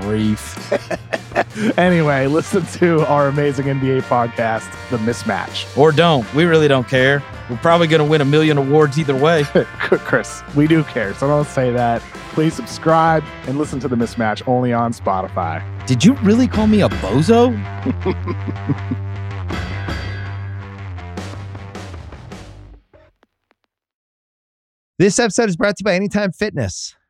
grief. anyway, listen to our amazing NBA podcast, The Mismatch. Or don't. We really don't care. We're probably going to win a million awards either way. Chris, we do care, so don't say that. Please subscribe and listen to The Mismatch only on Spotify. Did you really call me a bozo? This episode is brought to you by Anytime Fitness.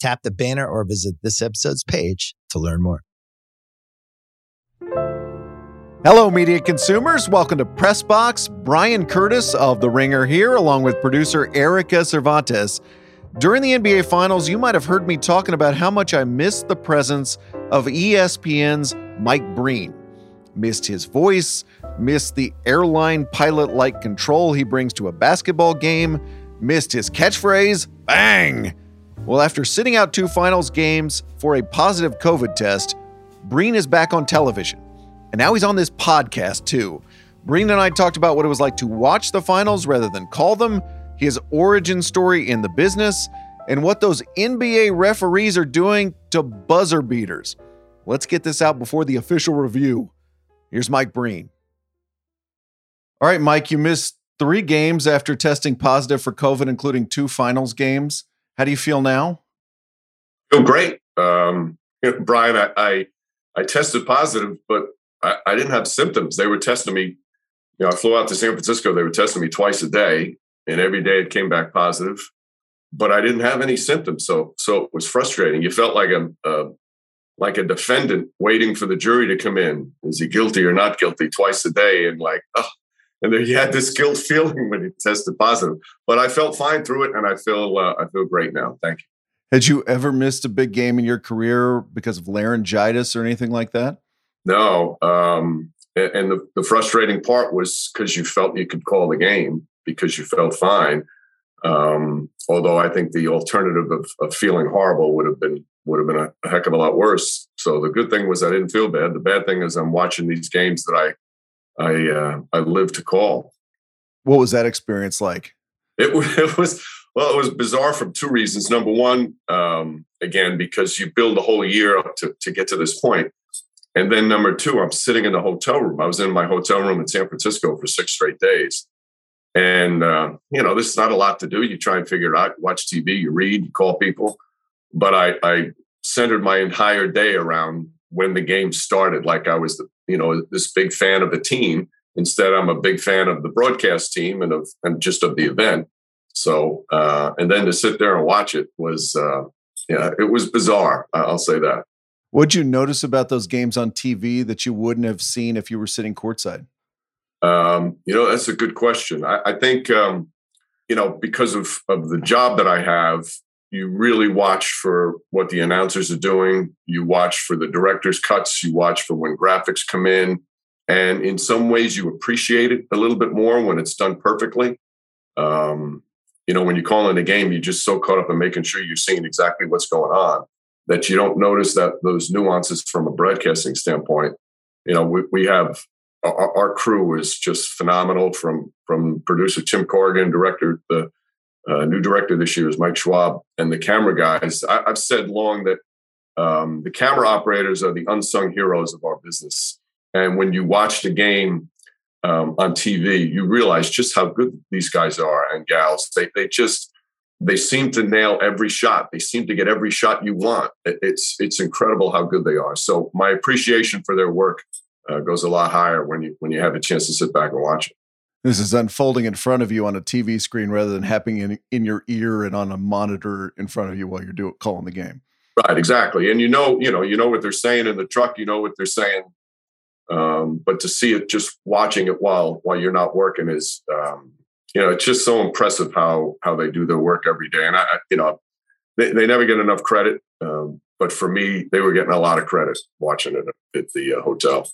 Tap the banner or visit this episode's page to learn more. Hello, media consumers. Welcome to Pressbox. Bryan Curtis of The Ringer here, along with producer Erika Cervantes. During the NBA Finals, you might have heard me talking about how much I missed the presence of ESPN's Mike Breen. Missed his voice, missed the airline pilot like control he brings to a basketball game, missed his catchphrase, bang! Well, after sitting out two finals games for a positive COVID test, Breen is back on television. And now he's on this podcast too. Breen and I talked about what it was like to watch the finals rather than call them, his origin story in the business, and what those NBA referees are doing to buzzer beaters. Let's get this out before the official review. Here's Mike Breen. All right, Mike, you missed three games after testing positive for COVID, including two finals games. How do you feel now? Feel great. Um, Bryan, I, I, I tested positive, but I, I, didn't have symptoms. They were testing me. You know, I flew out to San Francisco. They were testing me twice a day, and every day it came back positive. But I didn't have any symptoms, so so it was frustrating. You felt like a, a like a defendant waiting for the jury to come in. Is he guilty or not guilty? Twice a day, and like, oh, and then he had this guilt feeling when he tested positive. But I felt fine through it, and I feel uh, I feel great now. Thank you. Had you ever missed a big game in your career because of laryngitis or anything like that? No. Um, and the, the frustrating part was because you felt you could call the game because you felt fine. Um, although I think the alternative of, of, feeling horrible would have been would have been a, heck of a lot worse. So the good thing was I didn't feel bad. The bad thing is I'm watching these games that I I uh, I live to call. What was that experience like? It, it was well, it was bizarre from two reasons. Number one, um, again, because you build a whole year up to, to get to this point. And then number two, I'm sitting in the hotel room. I was in my hotel room in San Francisco for six straight days. And, uh, you know, this is not a lot to do. You try and figure it out, watch TV, you read, you call people. But I, I centered my entire day around when the game started, like I was, the, you know, this big fan of the team. Instead, I'm a big fan of the broadcast team and of and just of the event. So, uh, and then to sit there and watch it was, uh, yeah, it was bizarre. I'll say that. What'd you notice about those games on TV that you wouldn't have seen if you were sitting courtside? Um, you know, that's a good question. I, I think, um, you know, because of, of the job that I have, you really watch for what the announcers are doing. You watch for the director's cuts. You watch for when graphics come in. And in some ways, you appreciate it a little bit more when it's done perfectly. Um, you know, when you call in a game, you're just so caught up in making sure you're seeing exactly what's going on that you don't notice that those nuances from a broadcasting standpoint. You know, we, we have our, our, crew is just phenomenal from from producer Tim Corrigan, director the uh, new director this year is Mike Schwab, and the camera guys. I, have said long that um, the camera operators are the unsung heroes of our business. And when you watch the game um, on TV, you realize just how good these guys are and gals. They they just they seem to nail every shot. They seem to get every shot you want. It's it's incredible how good they are. So my appreciation for their work uh, goes a lot higher when you when you have a chance to sit back and watch it. This is unfolding in front of you on a TV screen rather than happening in, in your ear and on a monitor in front of you while you're doing calling the game. Right, exactly. And you know, you know, you know what they're saying in the truck. You know what they're saying. Um, but to see it just watching it while while you're not working is, um, you know, it's just so impressive how how they do their work every day. And I, you know, they, they never get enough credit. Um, but for me, they were getting a lot of credit watching it at the uh, hotel.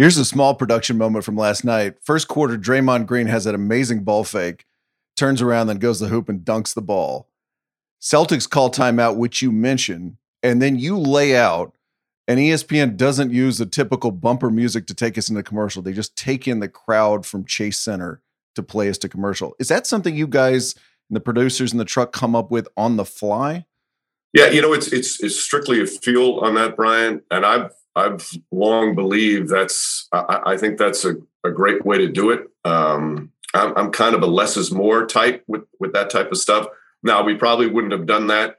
Here's a small production moment from last night. First quarter, Draymond Green has that amazing ball fake, turns around, then goes the hoop and dunks the ball. Celtics call timeout, which you mentioned, and then you lay out, and ESPN doesn't use the typical bumper music to take us into commercial. They just take in the crowd from Chase Center to play us to commercial. Is that something you guys and the producers in the truck come up with on the fly? Yeah, you know, it's it's it's strictly a feel on that, Bryan. And I've I've long believed that's I, I think that's a, a great way to do it. Um, I'm, I'm kind of a less is more type with with that type of stuff. Now, we probably wouldn't have done that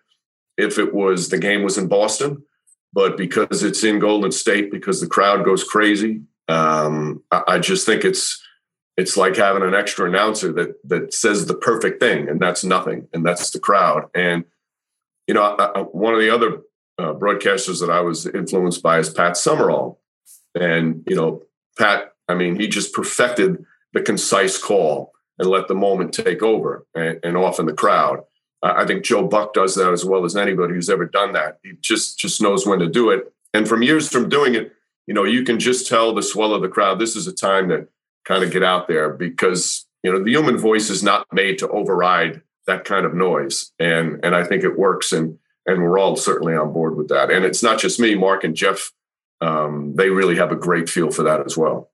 if it was the game was in Boston, but because it's in Golden State, because the crowd goes crazy, um, I, I just think it's it's like having an extra announcer that that says the perfect thing, and that's nothing, and that's the crowd. And you know, I, I, one of the other uh, broadcasters that I was influenced by is Pat Summerall, and you know, Pat. I mean, he just perfected the concise call and let the moment take over and, and often the crowd. I think Joe Buck does that as well as anybody who's ever done that. He just just knows when to do it. And from years from doing it, you know, you can just tell the swell of the crowd. This is a time to kind of get out there because you know the human voice is not made to override that kind of noise. And and I think it works. And and we're all certainly on board with that. And it's not just me, Mark and Jeff. Um, they really have a great feel for that as well.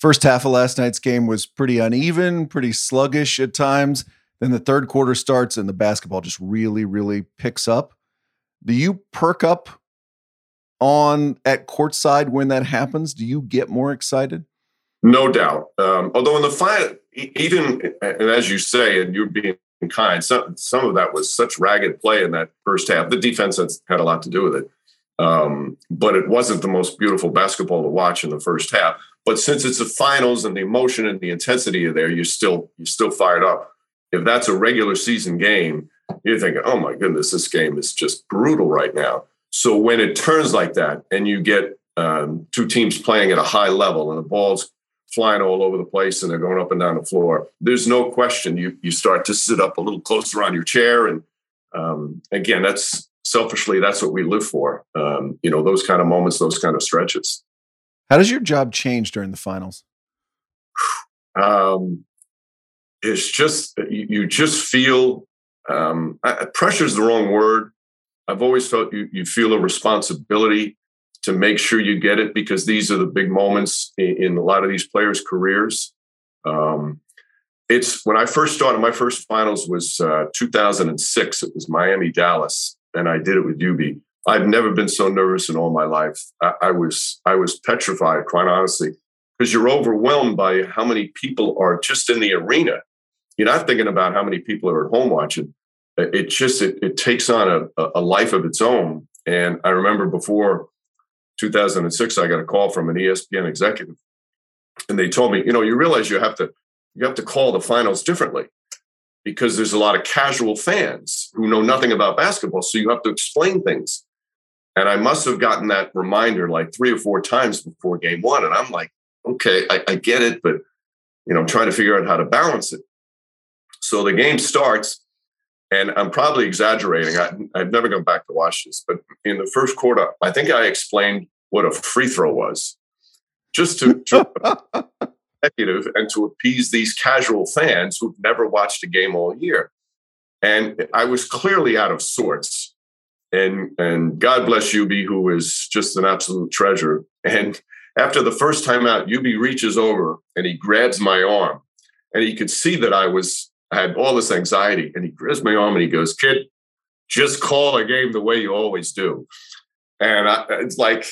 First half of last night's game was pretty uneven, pretty sluggish at times. Then the third quarter starts and the basketball just really, really picks up. Do you perk up on at courtside when that happens? Do you get more excited? No doubt. Um, although in the final, even and as you say, and you're being kind, some some of that was such ragged play in that first half. The defense had a lot to do with it, um, but it wasn't the most beautiful basketball to watch in the first half. But since it's the finals and the emotion and the intensity are there, you're still you're still fired up if that's a regular season game, you're thinking, oh my goodness, this game is just brutal right now. So when it turns like that and you get um, two teams playing at a high level and the ball's flying all over the place and they're going up and down the floor, there's no question you you start to sit up a little closer on your chair. And um, again, that's selfishly that's what we live for. Um, you know, those kind of moments, those kind of stretches. How does your job change during the finals? Um, it's just you, you just feel um, pressure is the wrong word. I've always felt you, you feel a responsibility to make sure you get it because these are the big moments in, in a lot of these players' careers. Um, it's when I first started. My first finals was uh, 2006. It was Miami Dallas, and I did it with Hubie. I've never been so nervous in all my life. I, I was I was petrified, quite honestly, because you're overwhelmed by how many people are just in the arena you're not thinking about how many people are at home watching. It just it, it takes on a, a life of its own. And I remember before 2006, I got a call from an ESPN executive, and they told me, you know, you realize you have to you have to call the finals differently because there's a lot of casual fans who know nothing about basketball, so you have to explain things. And I must have gotten that reminder like three or four times before game one, and I'm like, okay, I, I get it, but you know, I'm trying to figure out how to balance it. So the game starts, and I'm probably exaggerating. I, have never gone back to watch this, but in the first quarter, I think I explained what a free throw was, just to, to executive and to appease these casual fans who've never watched a game all year. And I was clearly out of sorts. And and God bless Hubie, who is just an absolute treasure. And after the first time out, Hubie reaches over and he grabs my arm, and he could see that I was I had all this anxiety. And he grabs my arm and he goes, Kid, just call a game the way you always do. and I, it's like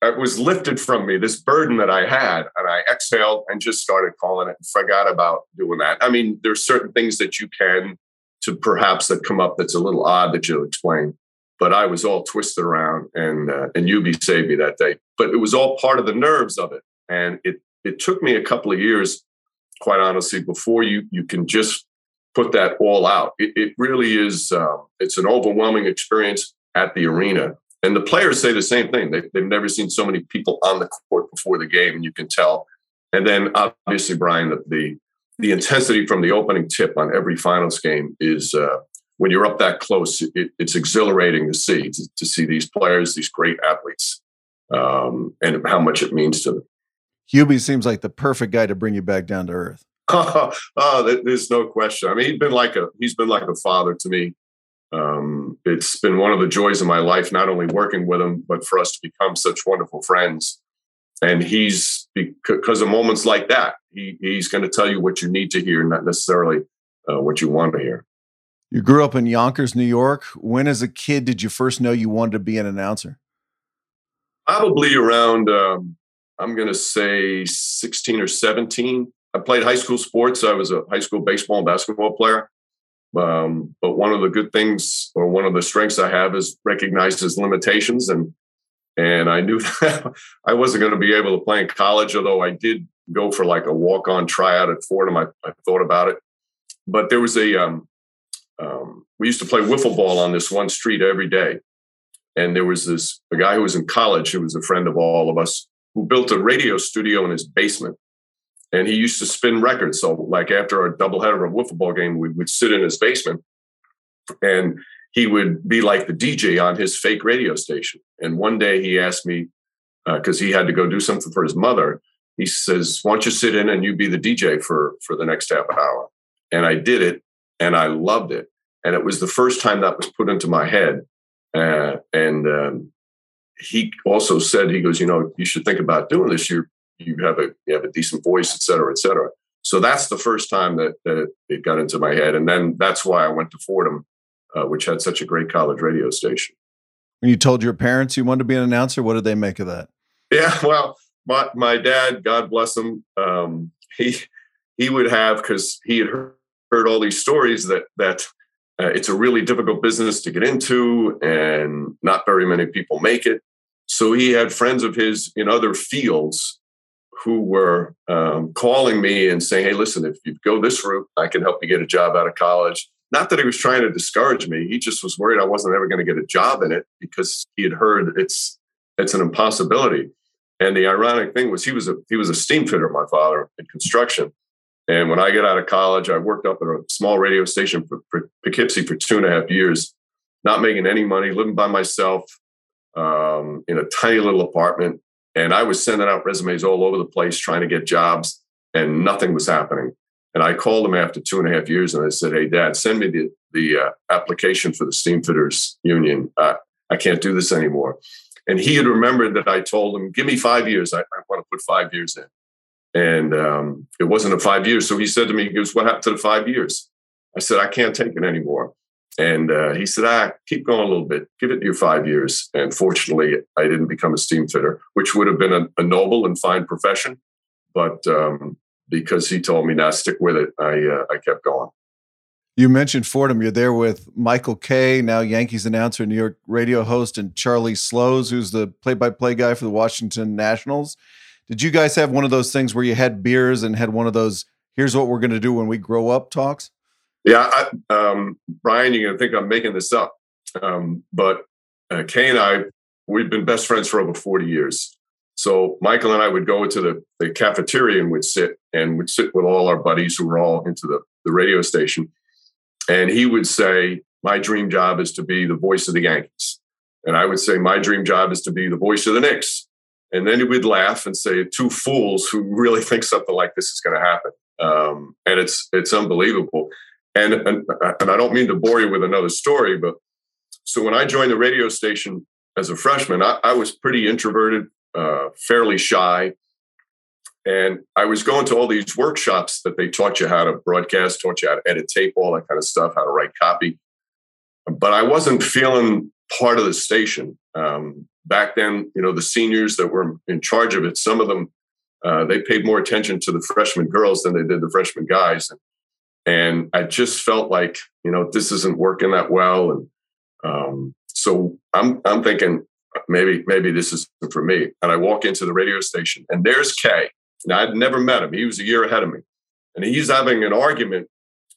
it was lifted from me this burden that I had, and I exhaled and just started calling it. And forgot about doing that. I mean, there's certain things that you can to perhaps that come up that's a little odd that you'll explain. But I was all twisted around, and uh, and Hubie saved me that day. But it was all part of the nerves of it, and it it took me a couple of years, quite honestly, before you you can just put that all out. It, it really is. Uh, it's an overwhelming experience at the arena, and the players say the same thing. They, they've never seen so many people on the court before the game, and you can tell. And then obviously, Bryan, the, the the intensity from the opening tip on every finals game is uh, when you're up that close, it, it's exhilarating to see to, to, see these players, these great athletes, um, and how much it means to them. Hubie seems like the perfect guy to bring you back down to earth. oh, there's no question. I mean, he's been like a he's been like a father to me. Um, it's been one of the joys of my life, not only working with him, but for us to become such wonderful friends. And he's because of moments like that he, he's going to tell you what you need to hear not necessarily uh, what you want to hear. You grew up in yonkers new york. When as a kid did you first know you wanted to be an announcer? Probably around um, i'm going to say 16 or 17 i played high school sports i was a high school baseball and basketball player um, but one of the good things or one of the strengths i have is recognize his limitations and and I knew that I wasn't going to be able to play in college, although I did go for like a walk on tryout at Fordham. I, I, thought about it. But there was a, um, um, we used to play wiffle ball on this one street every day. And there was this, a guy who was in college who was a friend of all of us who built a radio studio in his basement. And he used to spin records. So, like after a doubleheader of a wiffle ball game, we would sit in his basement and he would be like the DJ on his fake radio station. And one day he asked me, because uh, he had to go do something for his mother, he says, Why don't you sit in and you be the DJ for, for the next half hour? And I did it and I loved it. And it was the first time that was put into my head. Uh, and um, he also said, he goes, you know, you should think about doing this. You you have a you have a decent voice, et cetera, et cetera. So that's the first time that, that it, it got into my head. And then that's why I went to Fordham uh, which had such a great college radio station. When you told your parents you wanted to be an announcer, what did they make of that? Yeah, well, my my dad, God bless him, um, he he would have because he had heard, heard, all these stories that that uh, it's a really difficult business to get into, and not very many people make it. So he had friends of his in other fields who were um, calling me and saying, "Hey, listen, if you go this route, I can help you get a job out of college." not that he was trying to discourage me. He just was worried I wasn't ever going to get a job in it because he had heard it's it's an impossibility. And the ironic thing was he was a he was a steam fitter, my father, in construction. And when I got out of college, I worked up at a small radio station for, for Poughkeepsie for two and a half years, not making any money, living by myself um, in a tiny little apartment. And I was sending out resumes all over the place trying to get jobs, and nothing was happening. And I called him after two and a half years and I said, Hey, dad, send me the, the uh, application for the Steamfitters Union. Uh, I can't do this anymore. And he had remembered that I told him, Give me five years. I, I want to put five years in. And um, it wasn't a five years. So he said to me, He goes, What happened to the five years? I said, I can't take it anymore. And uh, he said, ah, keep going a little bit, give it your five years. And fortunately, I didn't become a steam fitter, which would have been a, a noble and fine profession. But um, because he told me not stick with it. I uh, I kept going. You mentioned Fordham. You're there with Michael Kay, now Yankees announcer, New York radio host, and Charlie Slowes, who's the play-by-play guy for the Washington Nationals. Did you guys have one of those things where you had beers and had one of those "Here's what we're going to do when we grow up" talks? Yeah, I, um, Bryan, you're to think I'm making this up, um, but uh, Kay and I, we've been best friends for over 40 years. So Michael and I would go to the, the cafeteria and would sit and would sit with all our buddies who were all into the, the radio station. And he would say, My dream job is to be the voice of the Yankees. And I would say, My dream job is to be the voice of the Knicks. And then he would laugh and say, Two fools who really think something like this is going to happen. Um, and it's it's unbelievable. And, and and I don't mean to bore you with another story, but so when I joined the radio station as a freshman, I, I was pretty introverted, uh, fairly shy. And I was going to all these workshops that they taught you how to broadcast, taught you how to edit tape, all that kind of stuff, how to write copy. But I wasn't feeling part of the station. Um, back then, you know, the seniors that were in charge of it, some of them, uh, they paid more attention to the freshman girls than they did the freshman guys. And, and I just felt like, you know, this isn't working that well. And um, so I'm, I'm thinking maybe, maybe this is for me. And I walk into the radio station and there's Kay. Now I'd never met him. He was a year ahead of me. And he's having an argument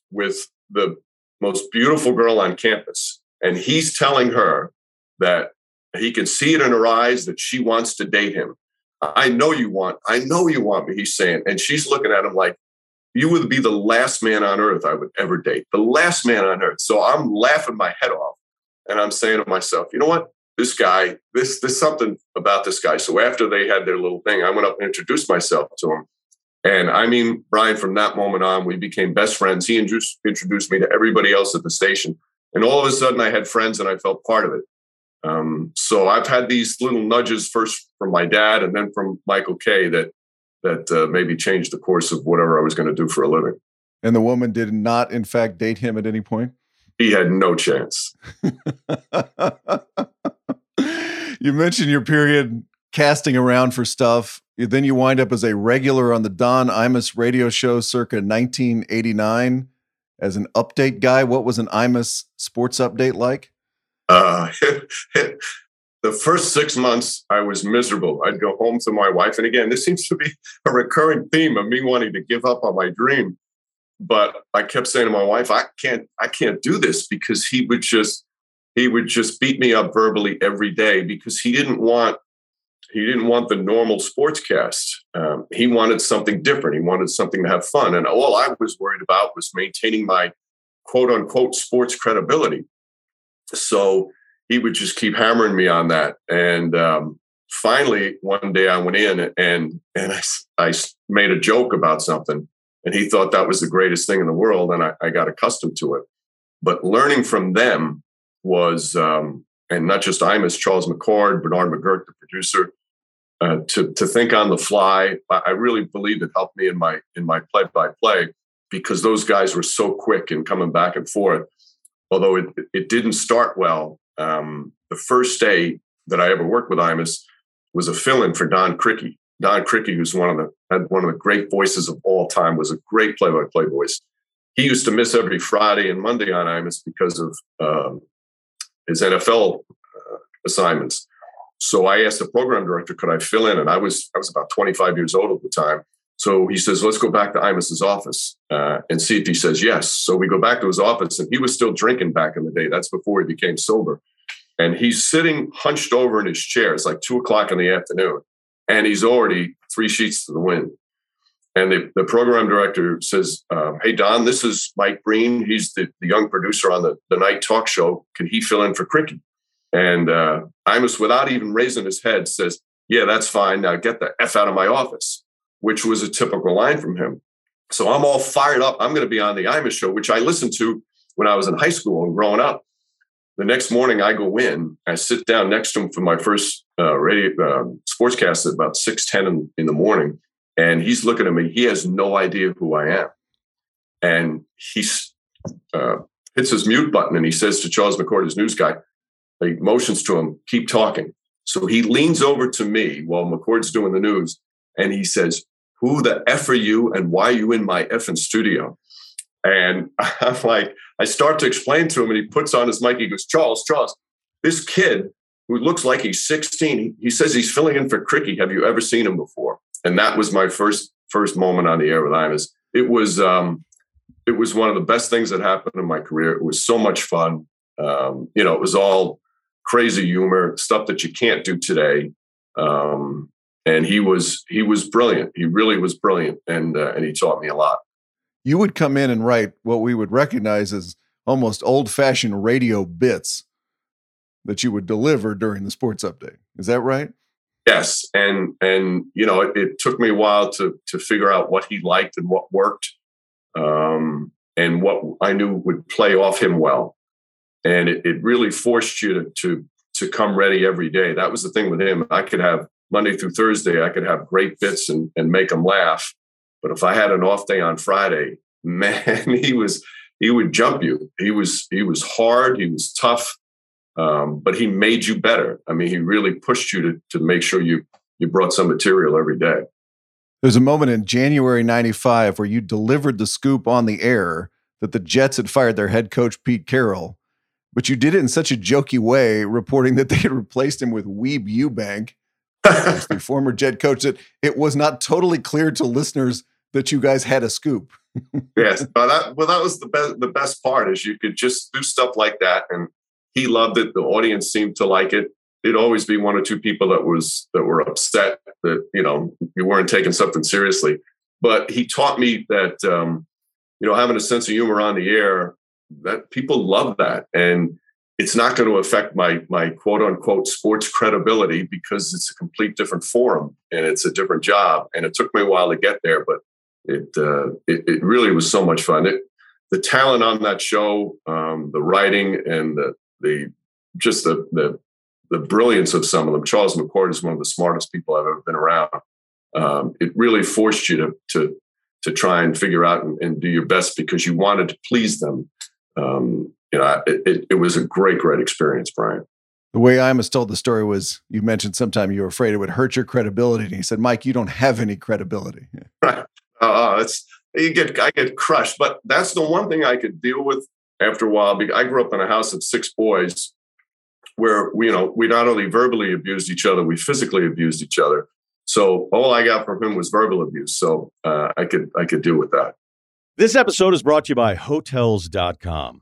with the most beautiful girl on campus. And he's telling her that he can see it in her eyes that she wants to date him. I know you want, I know you want me, he's saying. And she's looking at him like, you would be the last man on earth I would ever date, the last man on earth. So I'm laughing my head off. And I'm saying to myself, you know what? This guy, this, there's something about this guy. So after they had their little thing, I went up and introduced myself to him. And I mean, Bryan, from that moment on, we became best friends. He introduced, me to everybody else at the station. And all of a sudden, I had friends and I felt part of it. Um, so I've had these little nudges first from my dad and then from Michael Kay that that uh, maybe changed the course of whatever I was going to do for a living. And the woman did not, in fact, date him at any point. He had no chance. you mentioned your period casting around for stuff. Then you wind up as a regular on the Don Imus radio show circa 1989 as an update guy. What was an Imus sports update like? Uh, the first six months, I was miserable. I'd go home to my wife. And again, this seems to be a recurring theme of me wanting to give up on my dream. But I kept saying to my wife, I can't, I can't do this because he would just, he would just beat me up verbally every day because he didn't want he didn't want the normal sportscast. Um, he wanted something different. He wanted something to have fun. And all I was worried about was maintaining my quote unquote sports credibility. So he would just keep hammering me on that. And um, finally, one day I went in and and I, I made a joke about something, and he thought that was the greatest thing in the world, and I, I got accustomed to it. But learning from them was, um, and not just Imus, Charles McCord, Bernard McGurk, the producer, uh, to to think on the fly. I really believe it helped me in my in my play by play because those guys were so quick in coming back and forth. Although it it didn't start well. Um, the first day that I ever worked with Imus was a fill-in for Don Criqui. Don Criqui, who's one of the had one of the great voices of all time, was a great play-by-play voice. He used to miss every Friday and Monday on Imus because of um, his NFL uh, assignments. So I asked the program director, could I fill in? And I was I was about 25 years old at the time. So he says, let's go back to Imus's office uh, and see if he says yes. So we go back to his office, and he was still drinking back in the day. That's before he became sober. And he's sitting hunched over in his chair. It's like two o'clock in the afternoon, and he's already three sheets to the wind. And the, the program director says, um, Hey, Don, this is Mike Breen. He's the, the young producer on the, the night talk show. Can he fill in for Criqui? And uh, Imus, without even raising his head, says, Yeah, that's fine. Now get the F out of my office, which was a typical line from him. So I'm all fired up. I'm going to be on the Imus show, which I listened to when I was in high school and growing up. The next morning, I go in, I sit down next to him for my first uh, radio uh, sportscast at about 6:10 in, in the morning. And he's looking at me. He has no idea who I am. And he uh, hits his mute button and he says to Charles McCord, his news guy, he motions to him, keep talking. So he leans over to me while McCord's doing the news and he says, Who the F are you and why are you in my effing studio? And I'm like, I start to explain to him and he puts on his mic. He goes, Charles, Charles, this kid who looks like he's 16, he, says he's filling in for Criqui. Have you ever seen him before? And that was my first first moment on the air with Imus. It was um, it was one of the best things that happened in my career. It was so much fun. Um, you know, it was all crazy humor, stuff that you can't do today. Um, and he was he was brilliant. He really was brilliant, and uh, and he taught me a lot. You would come in and write what we would recognize as almost old fashioned radio bits that you would deliver during the sports update. Is that right? Yes, and and you know it, it took me a while to to figure out what he liked and what worked, um, and what I knew would play off him well and it, it really forced you to, to to come ready every day. That was the thing with him. I could have Monday through Thursday, I could have great bits and, and make them laugh. But if I had an off day on Friday, man, he was he would jump you. He was he was hard. He was tough. um, but he made you better. I mean, he really pushed you to to make sure you you brought some material every day. There's a moment in January 95 where you delivered the scoop on the air that the Jets had fired their head coach, Pete Carroll, but you did it in such a jokey way, reporting that they had replaced him with Weeb Ewbank, the former Jet coach, that it was not totally clear to listeners that you guys had a scoop. yes, but that, well, that was the best. The best part is you could just do stuff like that, and he loved it. The audience seemed to like it. It'd always be one or two people that was that were upset that you know you weren't taking something seriously. But he taught me that um, you know having a sense of humor on the air that people love that, and it's not going to affect my my quote unquote sports credibility because it's a complete different forum and it's a different job. And it took me a while to get there, but it uh, it, it really was so much fun. It, the talent on that show, um, the writing, and the the just the the the brilliance of some of them. Charles McCord is one of the smartest people I've ever been around. Um, it really forced you to to to try and figure out and, and, do your best because you wanted to please them. Um, you know, it, it, it, was a great, great experience, Bryan. The way I was told the story was you mentioned sometime you were afraid it would hurt your credibility. And he said, Mike, you don't have any credibility. Right. Uh, it's, you get, I get crushed, but that's the one thing I could deal with after a while. Because I grew up in a house of six boys where we, you know, we not only verbally abused each other, we physically abused each other. So all I got from him was verbal abuse. So uh, I could I could deal with that. This episode is brought to you by Hotels.com.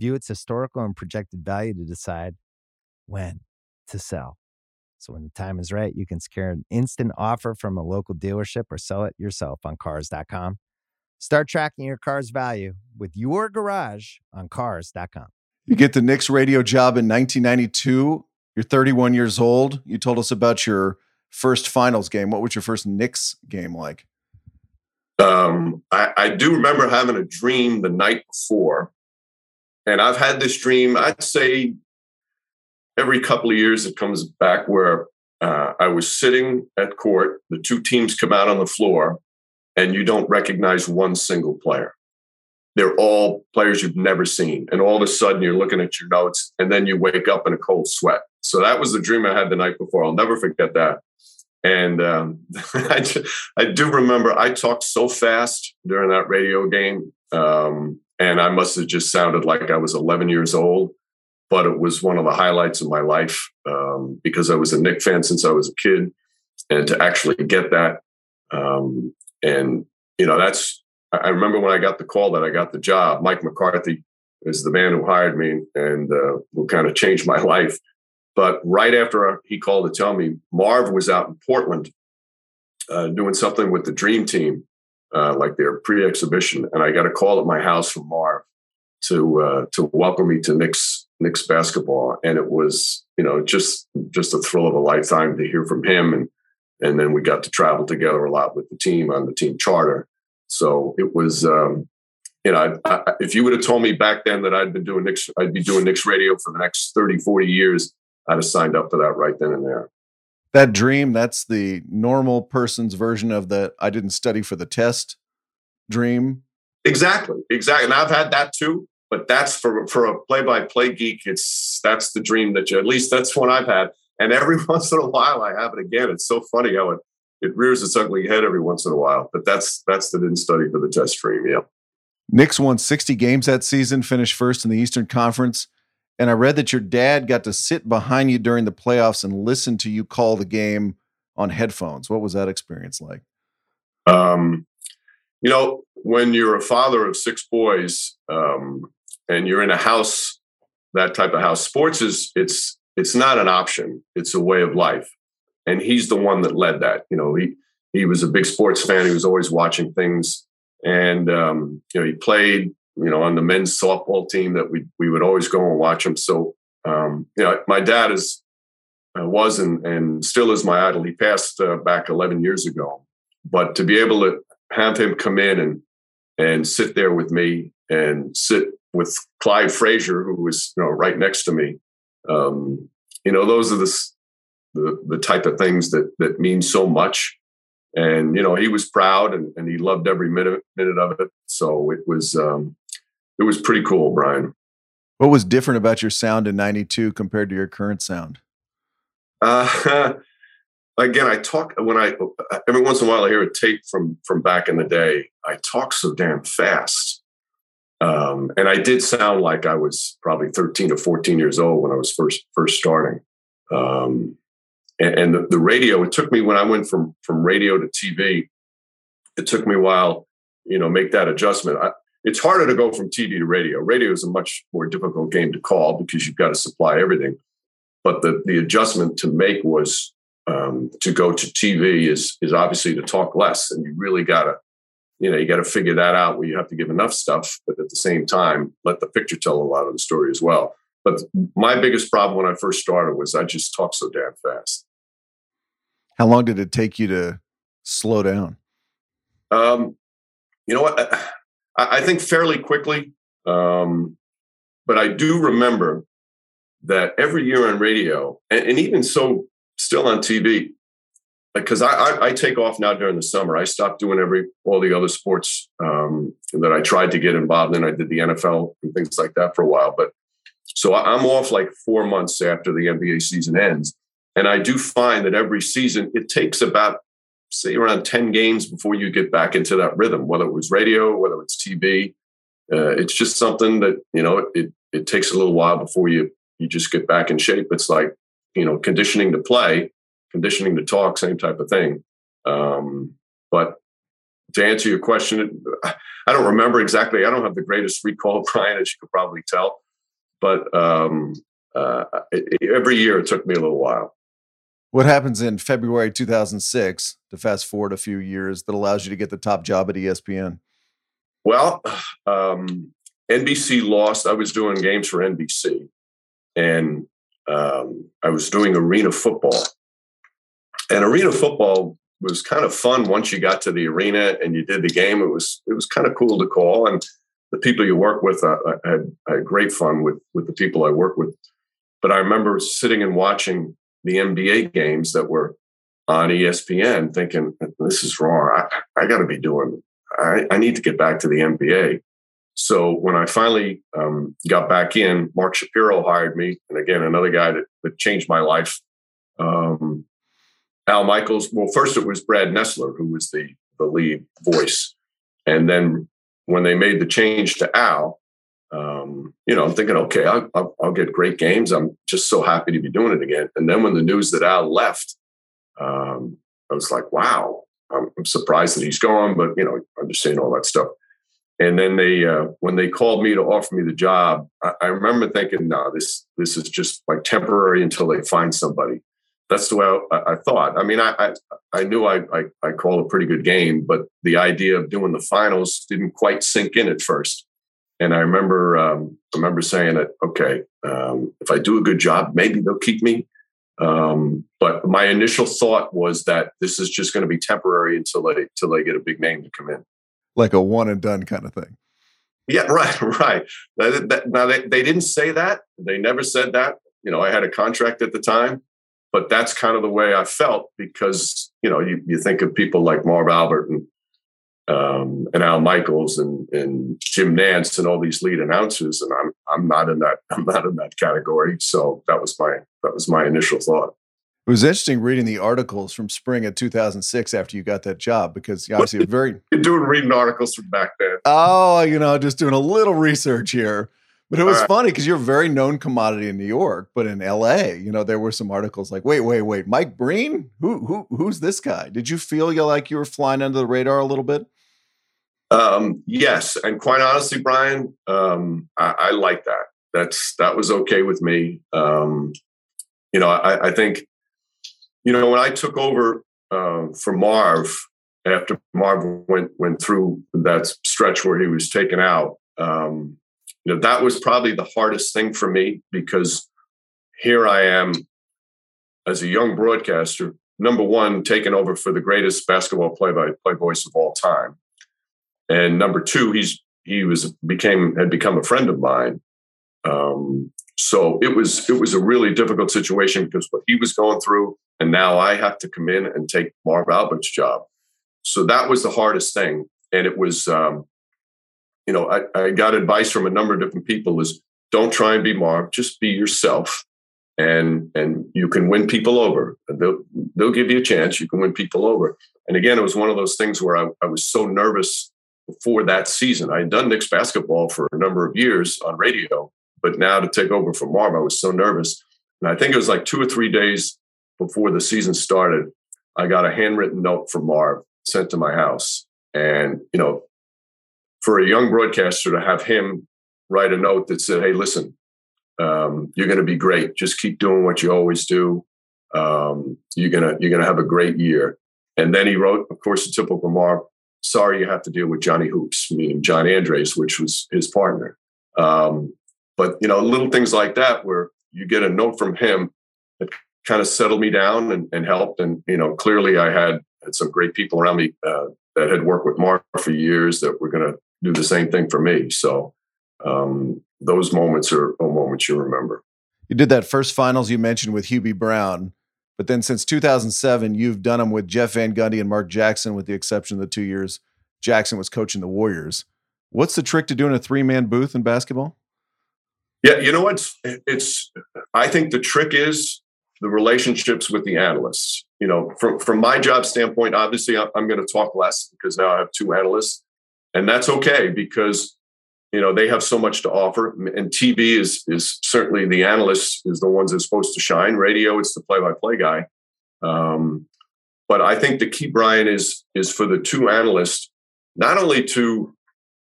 view its historical and projected value to decide when to sell. So when the time is right, you can secure an instant offer from a local dealership or sell it yourself on cars.com. Start tracking your car's value with your garage on cars.com. You get the Knicks radio job in 1992. You're 31 years old. You told us about your first finals game. What was your first Knicks game like? Um, I, I do remember having a dream the night before. And I've had this dream, I'd say every couple of years it comes back where uh, I was sitting at court, the two teams come out on the floor, and you don't recognize one single player. They're all players you've never seen. And all of a sudden you're looking at your notes, and then you wake up in a cold sweat. So that was the dream I had the night before. I'll never forget that. And um, I, I, do remember I talked so fast during that radio game. Um, and I must have just sounded like I was 11 years old but it was one of the highlights of my life um, because I was a Knick fan since I was a kid, and to actually get that, um, and you know, that's I remember when I got the call that I got the job. Mike McCarthy is the man who hired me and uh, who kind of changed my life. But right after he called to tell me, Marv was out in Portland uh, doing something with the Dream Team, uh, like their pre-exhibition, and I got a call at my house from Marv to uh, to welcome me to Knicks Knicks basketball, and it was you know just just a thrill of a lifetime to hear from him, and and then we got to travel together a lot with the team on the team charter. So it was. Um, you know, I, I, if you would have told me back then that I'd been doing Knicks, I'd be doing Knicks radio for the next 30, 40 years, I'd have signed up for that right then and there. That dream, that's the normal person's version of the I didn't study for the test dream. Exactly. Exactly. And I've had that too, but that's for for a play-by-play geek, it's that's the dream that you at least that's one I've had. And every once in a while I have it again. It's so funny how it it rears its ugly head every once in a while. But that's that's the didn't study for the test dream, yeah. Knicks won 60 games that season, finished first in the Eastern Conference. And I read that your dad got to sit behind you during the playoffs and listen to you call the game on headphones. What was that experience like? Um, you know, when you're a father of six boys um, and you're in a house, that type of house, sports is it's it's not an option; it's a way of life. And he's the one that led that. You know, he he was a big sports fan. He was always watching things, and um, you know, he played you know, on the men's softball team that we we would always go and watch him. So, um, you know, my dad is uh, was and, and still is my idol. He passed uh, back 11 years ago, but to be able to have him come in and and sit there with me and sit with Clyde Frazier, who was you know right next to me, um, you know, those are the, the the type of things that that mean so much. And you know, he was proud and, and he loved every minute minute of it. So it was um, it was pretty cool, Bryan. What was different about your sound in 92 compared to your current sound? Uh, again, I talk when I every once in a while I hear a tape from from back in the day. I talk so damn fast, um, and I did sound like I was probably 13 or 14 years old when I was first first starting. Um, and, and the, the radio, it took me when I went from from radio to TV. It took me a while, you know, make that adjustment. I, it's harder to go from TV to radio. Radio is a much more difficult game to call because you've got to supply everything. But the the adjustment to make was um, to go to TV is is obviously to talk less, and you really got to, you know, you got to figure that out where you have to give enough stuff, but at the same time let the picture tell a lot of the story as well. But my biggest problem when I first started was I just talk so damn fast. How long did it take you to slow down? Um, you know what? I think fairly quickly. Um, but I do remember that every year on radio, and, and even so, still on TV, because I, I, I, take off now during the summer. I stopped doing every all the other sports um, that I tried to get involved in. I did the NFL and things like that for a while, but so I'm off like four months after the NBA season ends, and I do find that every season it takes about say around 10 games before you get back into that rhythm, whether it was radio, whether it's TV. Uh, it's just something that, you know, it, it takes a little while before you, you just get back in shape. It's like, you know, conditioning to play, conditioning to talk, same type of thing. Um, but to answer your question, I don't remember exactly. I don't have the greatest recall, Bryan, as you could probably tell. But um, uh, it, every year it took me a little while. What happens in February 2006 to fast forward a few years that allows you to get the top job at ESPN? Well, um, NBC lost. I was doing games for NBC, and um, I was doing arena football. And arena football was kind of fun once you got to the arena and you did the game. It was it was kind of cool to call, and the people you work with, I, I, had, I had great fun with with the people I work with. But I remember sitting and watching the NBA games that were on ESPN, thinking this is wrong. I, I got to be doing. I, I, need to get back to the NBA. So when I finally um, got back in, Mark Shapiro hired me, and again another guy that, that changed my life. Um, Al Michaels. Well, first it was Brad Nessler who was the the lead voice, and then when they made the change to Al, um, you know, I'm thinking, okay, I'll, I'll, I'll, get great games. I'm just so happy to be doing it again. And then when the news that Al left, um, I was like, wow, I'm, I'm, surprised that he's gone, but you know, understand all that stuff. And then they, uh, when they called me to offer me the job, I, I remember thinking, "No, nah, this this is just like temporary until they find somebody." That's the way I, I thought. I mean, I, I, I knew I, I I called a pretty good game, but the idea of doing the finals didn't quite sink in at first. And I remember um, I remember saying that, okay, um, if I do a good job, maybe they'll keep me. Um, but my initial thought was that this is just going to be temporary until they until they get a big name to come in like a one and done kind of thing. Yeah, right, right. Now they, they didn't say that. They never said that. You know, I had a contract at the time, but that's kind of the way I felt because you know you, you think of people like Marv Albert and um, and Al Michaels and, and Jim Nantz and all these lead announcers, and I'm I'm not in that I'm not in that category. So that was my that was my initial thought. It was interesting reading the articles from spring of 2006 after you got that job because you obviously very You're doing reading articles from back then. Oh, you know, just doing a little research here. But it was right. funny because you're a very known commodity in New York, but in LA, you know, there were some articles like, wait, wait, wait, Mike Breen? Who who who's this guy? Did you feel you like you were flying under the radar a little bit? Um, yes, and quite honestly, Bryan, um, I, I like that. That's that was okay with me. Um, you know, I, I think you know, when I took over uh, for Marv after Marv went went through that stretch where he was taken out, um, you know, that was probably the hardest thing for me because here I am as a young broadcaster, number one, taking over for the greatest basketball play-by-play voice of all time, and number two, he's he was became had become a friend of mine. Um, so it was it was a really difficult situation because what he was going through, and now I have to come in and take Marv Albert's job. So that was the hardest thing, and it was, um, you know, I, I got advice from a number of different people: is don't try and be Marv, just be yourself, and and you can win people over. They'll they'll give you a chance. You can win people over. And again, it was one of those things where I, I was so nervous before that season. I had done Knicks basketball for a number of years on radio, but now to take over for Marv, I was so nervous. And I think it was like two or three days before the season started, I got a handwritten note from Marv sent to my house. And, you know, for a young broadcaster to have him write a note that said, Hey, listen, um, you're going to be great. Just keep doing what you always do. Um, you're to, you're to have a great year. And then he wrote, of course, the typical Marv, sorry, you have to deal with Johnny Hoops, meaning John Andariese, which was his partner. Um, but you know, little things like that where you get a note from him that kind of settled me down and, and helped. And you know, clearly I had, had some great people around me uh, that had worked with Mark for years that were going to do the same thing for me. So um, those moments are, are moments you remember. You did that first finals you mentioned with Hubie Brown, but then since 2007, you've done them with Jeff Van Gundy and Mark Jackson, with the exception of the two years Jackson was coaching the Warriors. What's the trick to doing a three man booth in basketball? Yeah, you know what's it's I think the trick is the relationships with the analysts. You know, from from my job standpoint, obviously I'm going to talk less because now I have two analysts, and that's okay because you know they have so much to offer. And TV is is certainly the analyst is the ones that's supposed to shine. Radio, it's the play by play guy. Um, but I think the key, Bryan, is is for the two analysts not only to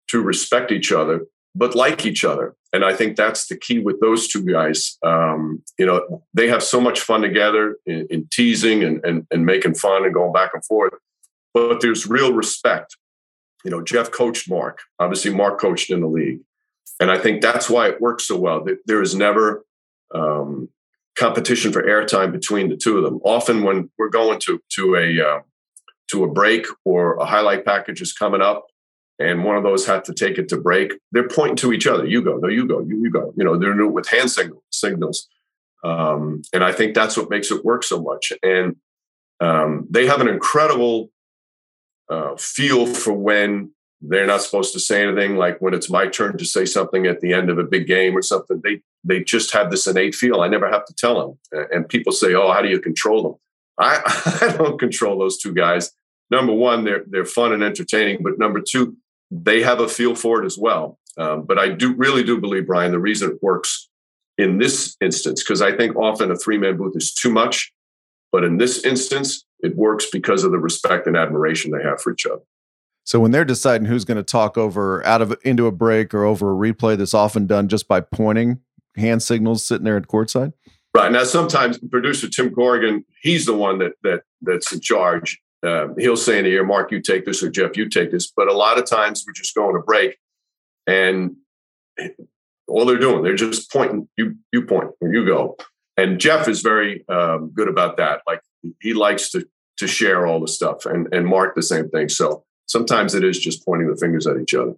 to respect each other, but like each other. And I think that's the key with those two guys. Um, you know, they have so much fun together in, in teasing and, and, and making fun and going back and forth. But there's real respect. You know, Jeff coached Mark. Obviously, Mark coached in the league. And I think that's why it works so well. There is never um, competition for airtime between the two of them. Often, when we're going to to a uh, to a break or a highlight package is coming up, and one of those had to take it to break, they're pointing to each other. You go, no, you go, you, you go. You know, they're it with hand signal, signals. Um, and I think that's what makes it work so much. And um, they have an incredible uh, feel for when they're not supposed to say anything. Like when it's my turn to say something at the end of a big game or something, they they just have this innate feel. I never have to tell them. And people say, "Oh, how do you control them?" I, I don't control those two guys. Number one, they're they're fun and entertaining, but number two, they have a feel for it as well. Um, but I do really do believe, Bryan, the reason it works in this instance, because I think often a three man booth is too much, but in this instance, it works because of the respect and admiration they have for each other. So when they're deciding who's going to talk over out of into a break or over a replay, that's often done just by pointing hand signals sitting there at courtside. Right now, sometimes producer Tim Corrigan, he's the one that that that's in charge. Uh, he'll say in the ear, "Mark, you take this," or "Jeff, you take this." But a lot of times we're just going to break, and all they're doing, they're just pointing. You you point, and you go. And Jeff is very um, good about that. Like he likes to to share all the stuff, and and Mark the same thing. So sometimes it is just pointing the fingers at each other.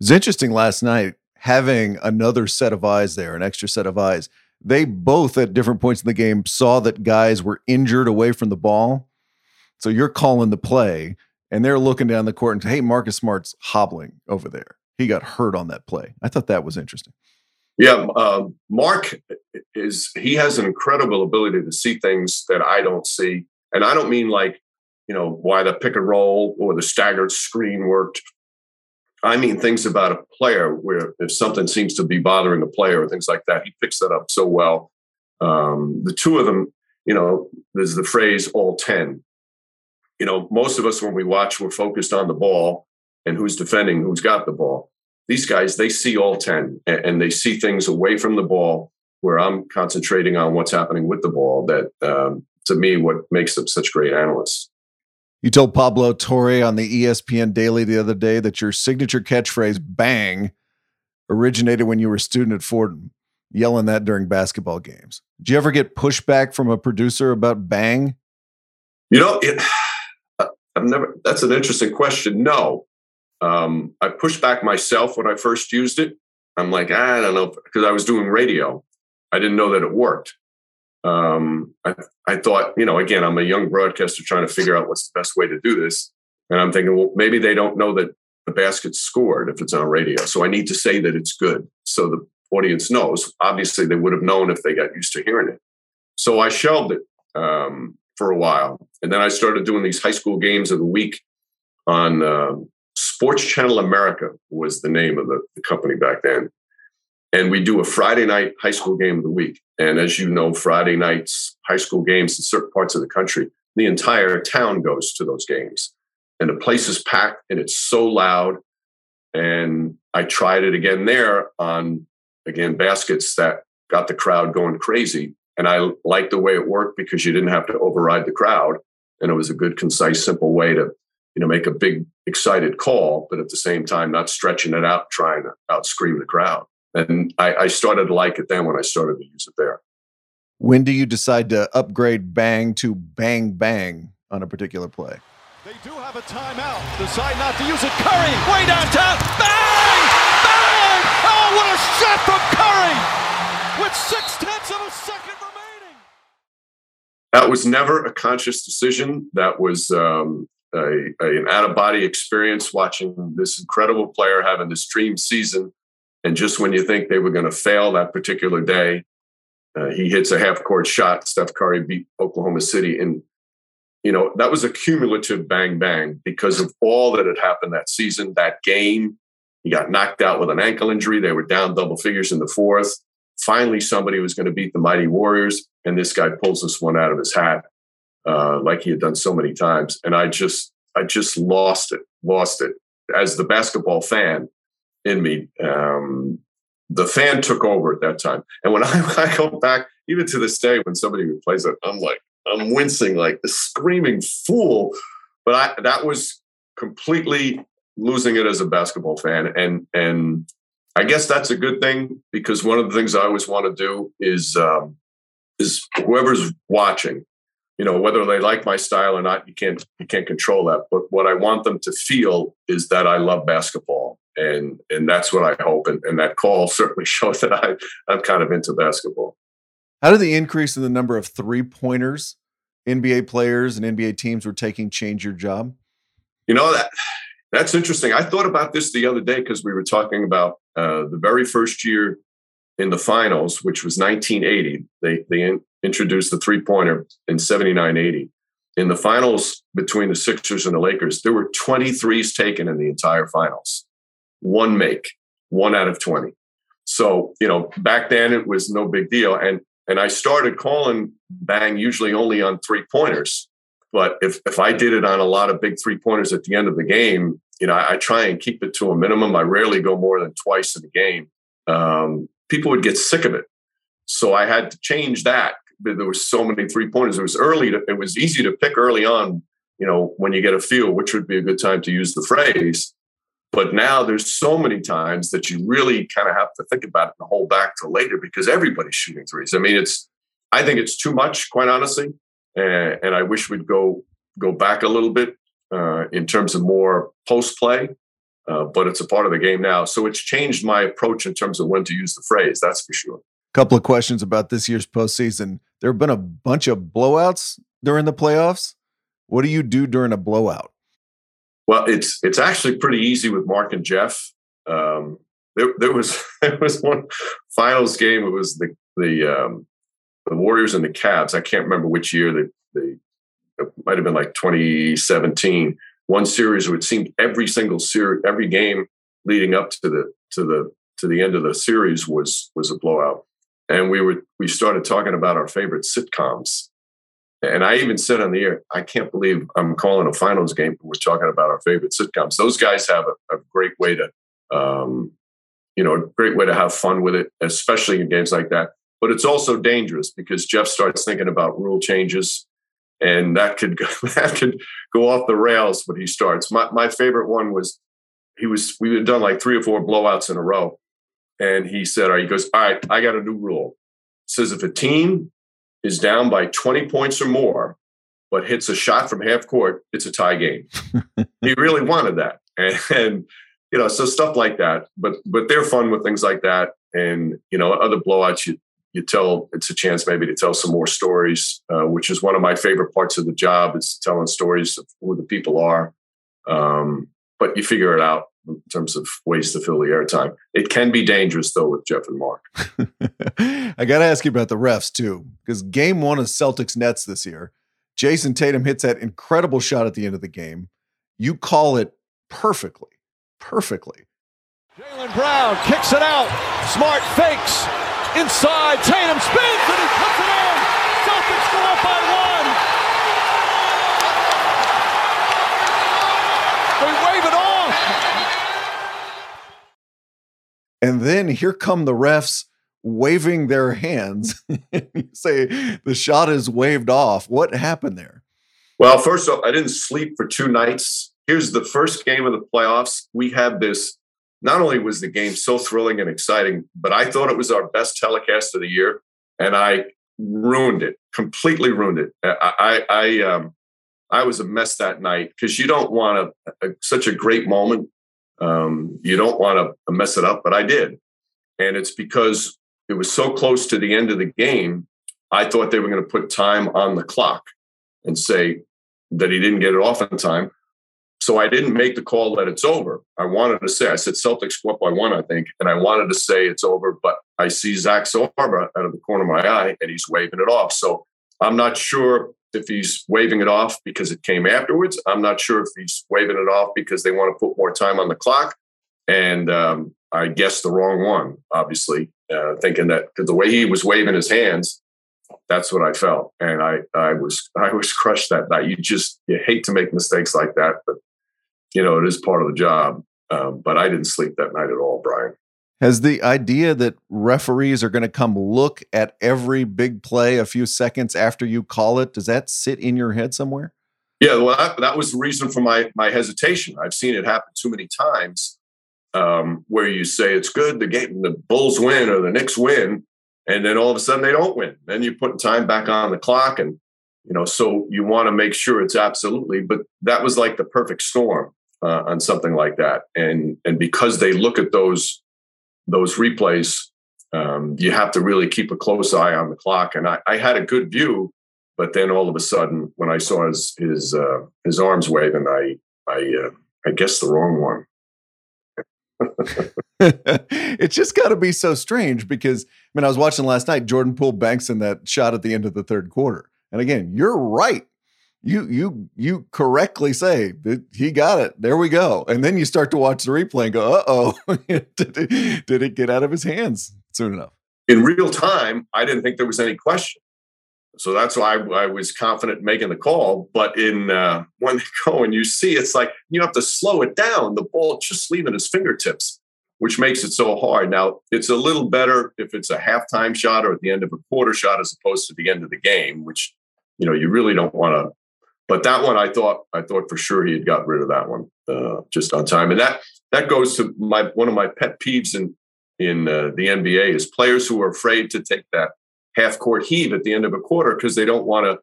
It's interesting last night having another set of eyes there, an extra set of eyes they both at different points in the game saw that guys were injured away from the ball. So you're calling the play and they're looking down the court and hey, Marcus Smart's hobbling over there. He got hurt on that play. I thought that was interesting. Yeah, um, Mark is he has an incredible ability to see things that I don't see, and I don't mean like you know why the pick and roll or the staggered screen worked I mean things about a player where if something seems to be bothering a player or things like that, he picks that up so well. Um, the two of them, you know, there's the phrase all 10. You know, most of us, when we watch, we're focused on the ball and who's defending, who's got the ball. These guys, they see all 10 and, they see things away from the ball where I'm concentrating on what's happening with the ball. That um, to me, what makes them such great analysts. You told Pablo Torre on the ESPN Daily the other day that your signature catchphrase "bang" originated when you were a student at Fordham, yelling that during basketball games. Did you ever get pushback from a producer about "bang"? You know, it, I've never. That's an interesting question. No, um, I pushed back myself when I first used it. I'm like, I don't know, because I was doing radio. I didn't know that it worked um, I, I thought, you know, again, I'm a young broadcaster trying to figure out what's the best way to do this. And I'm thinking, well, maybe they don't know that the basket's scored if it's on radio. So I need to say that it's good. So the audience knows. Obviously, they would have known if they got used to hearing it. So I shelved it um, for a while. And then I started doing these high school games of the week on uh, SportsChannel America was the name of the, the company back then and we do a Friday night high school game of the week. And as you know, Friday nights, high school games in certain parts of the country, the entire town goes to those games. And the place is packed and it's so loud. And I tried it again there on, again, baskets that got the crowd going crazy. And I liked the way it worked because you didn't have to override the crowd. And it was a good, concise, simple way to, you know, make a big, excited call, but at the same time, not stretching it out, trying to out scream the crowd. And I, I started to like it then when I started to use it there. When do you decide to upgrade bang to bang bang on a particular play? They do have a timeout. Decide not to use it. Curry, way downtown. Bang! Bang! Oh, what a shot from Curry! With six tenths of a second remaining. That was never a conscious decision. That was um, a, a, an out of body experience watching this incredible player having this dream season and just when you think they were going to fail that particular day, uh, he hits a half court shot. Steph Curry beat Oklahoma City. And, you know, that was a cumulative bang bang because of all that had happened that season, that game. He got knocked out with an ankle injury. They were down double figures in the fourth. Finally, somebody was going to beat the mighty Warriors. And this guy pulls this one out of his hat, uh, like he had done so many times. And I just, I just lost it, lost it. As the basketball fan, in me. Um, the fan took over at that time. And when I, I, go back, even to this day, when somebody plays it, I'm like, I'm wincing like a screaming fool. But I, that was completely losing it as a basketball fan. And, and I guess that's a good thing because one of the things I always want to do is, um, is whoever's watching, you know, whether they like my style or not, you can't, you can't control that. But what I want them to feel is that I love basketball and and that's what I hope. And, and that call certainly shows that I I'm kind of into basketball. How did the increase in the number of three pointers NBA players and NBA teams were taking change your job? You know that that's interesting. I thought about this the other day because we were talking about uh, the very first year in the finals, which was 1980. They they introduced the three pointer in 79 80. In the finals between the Sixers and the Lakers, there were 23s taken in the entire finals one make, one out of 20. So, you know, back then it was no big deal. And and I started calling bang usually only on three pointers. But if if I did it on a lot of big three pointers at the end of the game, you know, I, I, try and keep it to a minimum. I rarely go more than twice in a game. Um, people would get sick of it, so I had to change that. There was so many three pointers. It was early. To, it was easy to pick early on. You know, when you get a feel, which would be a good time to use the phrase. But now there's so many times that you really kind of have to think about it and hold back to later because everybody's shooting threes. I mean, it's I think it's too much, quite honestly, and, I wish we'd go go back a little bit uh, in terms of more post play. Uh, but it's a part of the game now, so it's changed my approach in terms of when to use the phrase. That's for sure. Couple of questions about this year's postseason. There have been a bunch of blowouts during the playoffs. What do you do during a blowout? Well, it's it's actually pretty easy with Mark and Jeff. Um, there, there was there was one finals game. It was the the um, the Warriors and the Cavs. I can't remember which year. They, they it might have been like 2017. One series where it seemed every single series, every game leading up to the to the to the end of the series was was a blowout. And we were we started talking about our favorite sitcoms. And I even said on the air, I can't believe I'm calling a finals game. But we're talking about our favorite sitcoms. Those guys have a, a great way to, um, you know, a great way to have fun with it, especially in games like that. But it's also dangerous because Jeff starts thinking about rule changes, and that could go, that could go off the rails when he starts. My my favorite one was he was we had done like three or four blowouts in a row, and he said, "All right," he goes, "All right, I got a new rule." It says if a team is down by 20 points or more, but hits a shot from half court, it's a tie game. he really wanted that. And, and, you know, so stuff like that. But but they're fun with things like that. And, you know, other blowouts you you tell it's a chance maybe to tell some more stories, uh, which is one of my favorite parts of the job is telling stories of who the people are. Um, but you figure it out in terms of ways to fill the airtime. It can be dangerous though with Jeff and Mark. I got to ask you about the refs too, because game one of Celtics Nets this year, Jayson Tatum hits that incredible shot at the end of the game. You call it perfectly, perfectly. Jaylen Brown kicks it out. Smart fakes inside. Tatum spins and he puts it in. Celtics go up by one. They wave it And then here come the refs waving their hands. you say the shot is waved off. What happened there? Well, first off, I didn't sleep for two nights. Here's the first game of the playoffs. We had this. Not only was the game so thrilling and exciting, but I thought it was our best telecast of the year, and I ruined it. Completely ruined it. I, I, I um, I was a mess that night because you don't want a, a, such a great moment um, you don't want to mess it up, but I did. And it's because it was so close to the end of the game. I thought they were going to put time on the clock and say that he didn't get it off in time. So I didn't make the call that it's over. I wanted to say, I said Celtics go up by one, I think, and I wanted to say it's over, but I see Zach Zarba out of the corner of my eye and he's waving it off. So I'm not sure if he's waving it off because it came afterwards. I'm not sure if he's waving it off because they want to put more time on the clock. And um, I guessed the wrong one, obviously, uh, thinking that the way he was waving his hands, that's what I felt, and I I was I was crushed that night. You just you hate to make mistakes like that, but you know it is part of the job. Um, but I didn't sleep that night at all, Bryan. Has the idea that referees are going to come look at every big play a few seconds after you call it, does that sit in your head somewhere? Yeah, well, that, that was the reason for my my hesitation. I've seen it happen too many times um, where you say it's good, the game, the Bulls win or the Knicks win, and then all of a sudden they don't win. Then you put time back on the clock, and you know, so you want to make sure it's absolutely. But that was like the perfect storm uh, on something like that, and and because they look at those those replays, um, you have to really keep a close eye on the clock. And I, I, had a good view, but then all of a sudden, when I saw his his uh, his arms waving, I I uh, I guessed the wrong one. it's just got to be so strange because I mean I was watching last night. Jordan Poole banks in that shot at the end of the third quarter, and again, you're right you you you correctly say he got it. There we go. And then you start to watch the replay and go, uh oh, did, it, did it get out of his hands soon enough? In real time, I didn't think there was any question. So that's why I, I, was confident making the call. But in uh, when they go and you see, it's like you have to slow it down. The ball just leaving his fingertips, which makes it so hard. Now it's a little better if it's a halftime shot or at the end of a quarter shot as opposed to the end of the game, which you know you really don't want to. But that one, I thought, I thought for sure he had got rid of that one uh, just on time, and that that goes to my one of my pet peeves in in uh, the NBA is players who are afraid to take that half court heave at the end of a quarter because they don't want to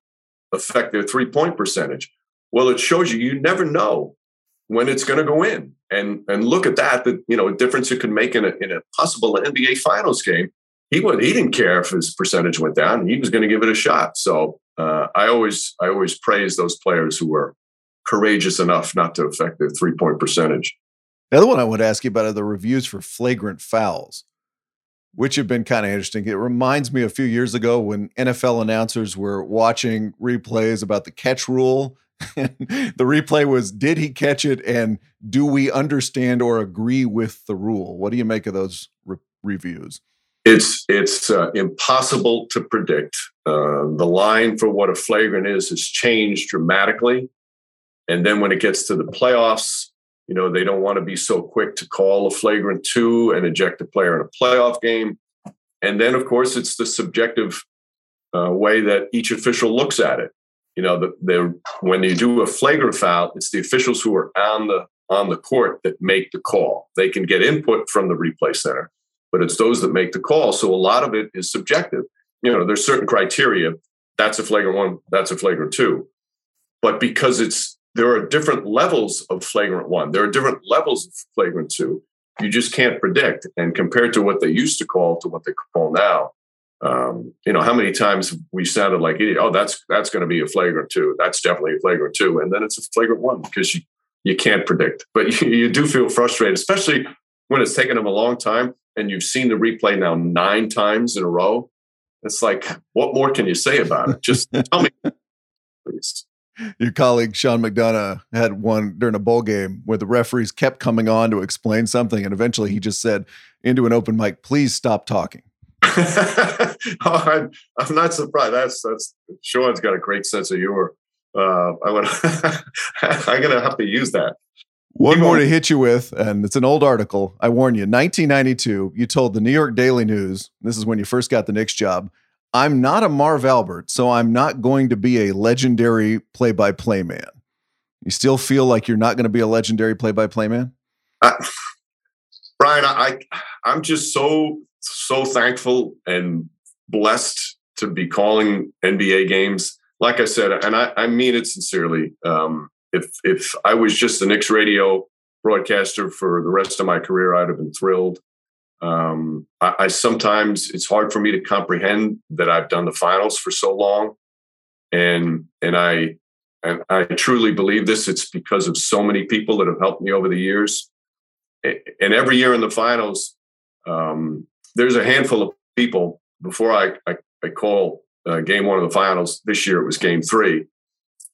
affect their three point percentage. Well, it shows you you never know when it's going to go in, and and look at that. The you know difference it could make in a in a possible NBA Finals game. He would he didn't care if his percentage went down. He was going to give it a shot. So uh, I always I always praise those players who were courageous enough not to affect their three point percentage. The other one I want to ask you about are the reviews for flagrant fouls which have been kind of interesting. It reminds me a few years ago when NFL announcers were watching replays about the catch rule. the replay was did he catch it and do we understand or agree with the rule? What do you make of those re- reviews? It's it's uh, impossible to predict. Uh, the line for what a flagrant is has changed dramatically, and then when it gets to the playoffs, you know, they don't want to be so quick to call a flagrant two and eject a player in a playoff game. And then, of course, it's the subjective uh, way that each official looks at it. You know, the, when you do a flagrant foul, it's the officials who are on the on the court that make the call. They can get input from the replay center, but it's those that make the call. So a lot of it is subjective. You know, there's certain criteria. That's a flagrant one. That's a flagrant two. But because it's there are different levels of flagrant one. There are different levels of flagrant two. You just can't predict. And compared to what they used to call to what they call now, um, you know, how many times we sounded like, oh, that's that's going to be a flagrant two. That's definitely a flagrant two, and then it's a flagrant one because you you can't predict. But you, you do feel frustrated, especially when it's taken them a long time and you've seen the replay now nine times in a row. It's like, what more can you say about it? Just tell me, please your colleague Sean McDonough had one during a bowl game where the referees kept coming on to explain something, and eventually he just said into an open mic, "Please stop talking." oh, I'm, I'm, not surprised. That's that's Sean's got a great sense of humor. Uh, I would, I'm gonna have to use that. One more to hit you with, and it's an old article. I warn you. 1992, you told the New York Daily News. This is when you first got the Knicks job I'm not a Marv Albert, so I'm not going to be a legendary play by play man. You still feel like you're not going to be a legendary play by play man? Uh, Bryan, I, I'm just so, so thankful and blessed to be calling NBA games. Like I said, and I, I mean it sincerely. Um, if, if I was just a Knicks radio broadcaster for the rest of my career, I'd have been thrilled. Um, I, I, sometimes it's hard for me to comprehend that I've done the finals for so long, and and I and I truly believe this. It's because of so many people that have helped me over the years. And every year in the finals, um, there's a handful of people. Before I I, I call uh, game one of the finals this year, it was game three.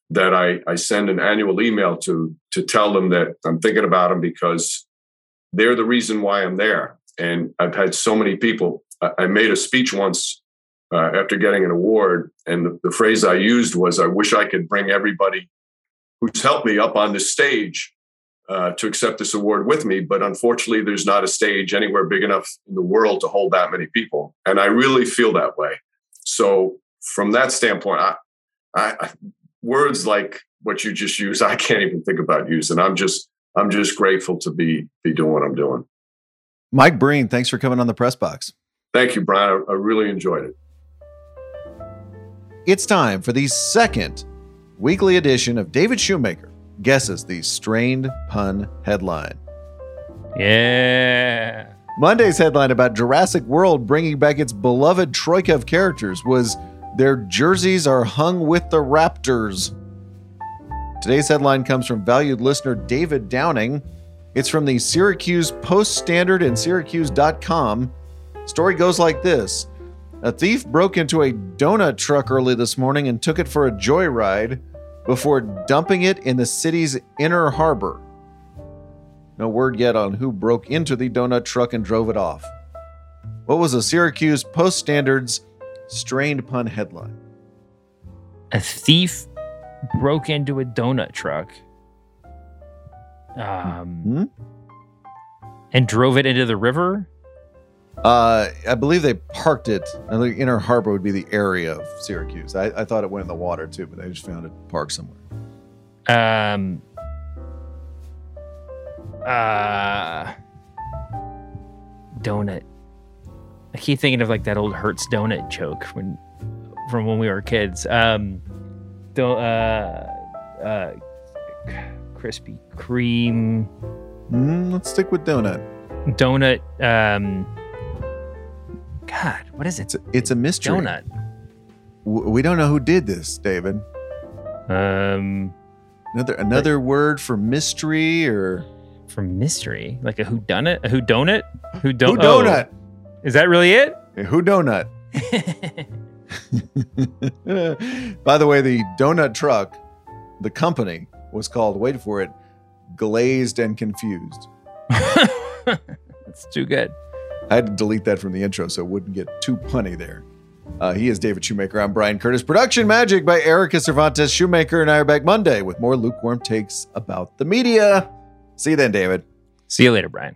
That I I send an annual email to to tell them that I'm thinking about them because they're the reason why I'm there and I've had so many people. I made a speech once uh, after getting an award, and the, the, phrase I used was, "I wish I could bring everybody who's helped me up on this stage uh, to accept this award with me." But unfortunately, there's not a stage anywhere big enough in the world to hold that many people, and I really feel that way. So, from that standpoint, I, I, words like what you just used, I can't even think about using. I'm just, I'm just grateful to be be doing what I'm doing. Mike Breen, thanks for coming on the press box. Thank you, Bryan. I, I really enjoyed it. It's time for the second weekly edition of David Shoemaker guesses the strained pun headline. Yeah. Monday's headline about Jurassic World bringing back its beloved troika of characters was Their jerseys are hung with the Raptors. Today's headline comes from valued listener David Downing it's from the Syracuse Post Standard and Syracuse.com. Story goes like this A thief broke into a donut truck early this morning and took it for a joyride before dumping it in the city's inner harbor. No word yet on who broke into the donut truck and drove it off. What was a Syracuse Post Standard's strained pun headline? a thief broke into a donut truck um, Hmm? and drove it into the river. Uh, I believe they parked it. I think Inner Harbor would be the area of Syracuse. I, I thought it went in the water too, but they just found it parked somewhere. Um, uh, donut. I keep thinking of like that old Hertz donut joke when from when we were kids. Um, don't uh, uh, Krispy Kreme Mm, let's stick with donut. donut. Um, God, what is it? It's a, it's a mystery. Donut. W- We don't know who did this, David. Um, Another another word for mystery or for mystery, like a who done it, a who donut, who don't. who donut? Is that really it? Who donut? By the way, the donut truck, the company was called. Wait for it, glazed and confused. That's too good. I had to delete that from the intro so it wouldn't get too punny there. Uh, he is David Shoemaker. I'm Bryan Curtis. Production magic by Erika Cervantes. Shoemaker and I are back Monday with more lukewarm takes about the media. See you then, David. See you later, Bryan.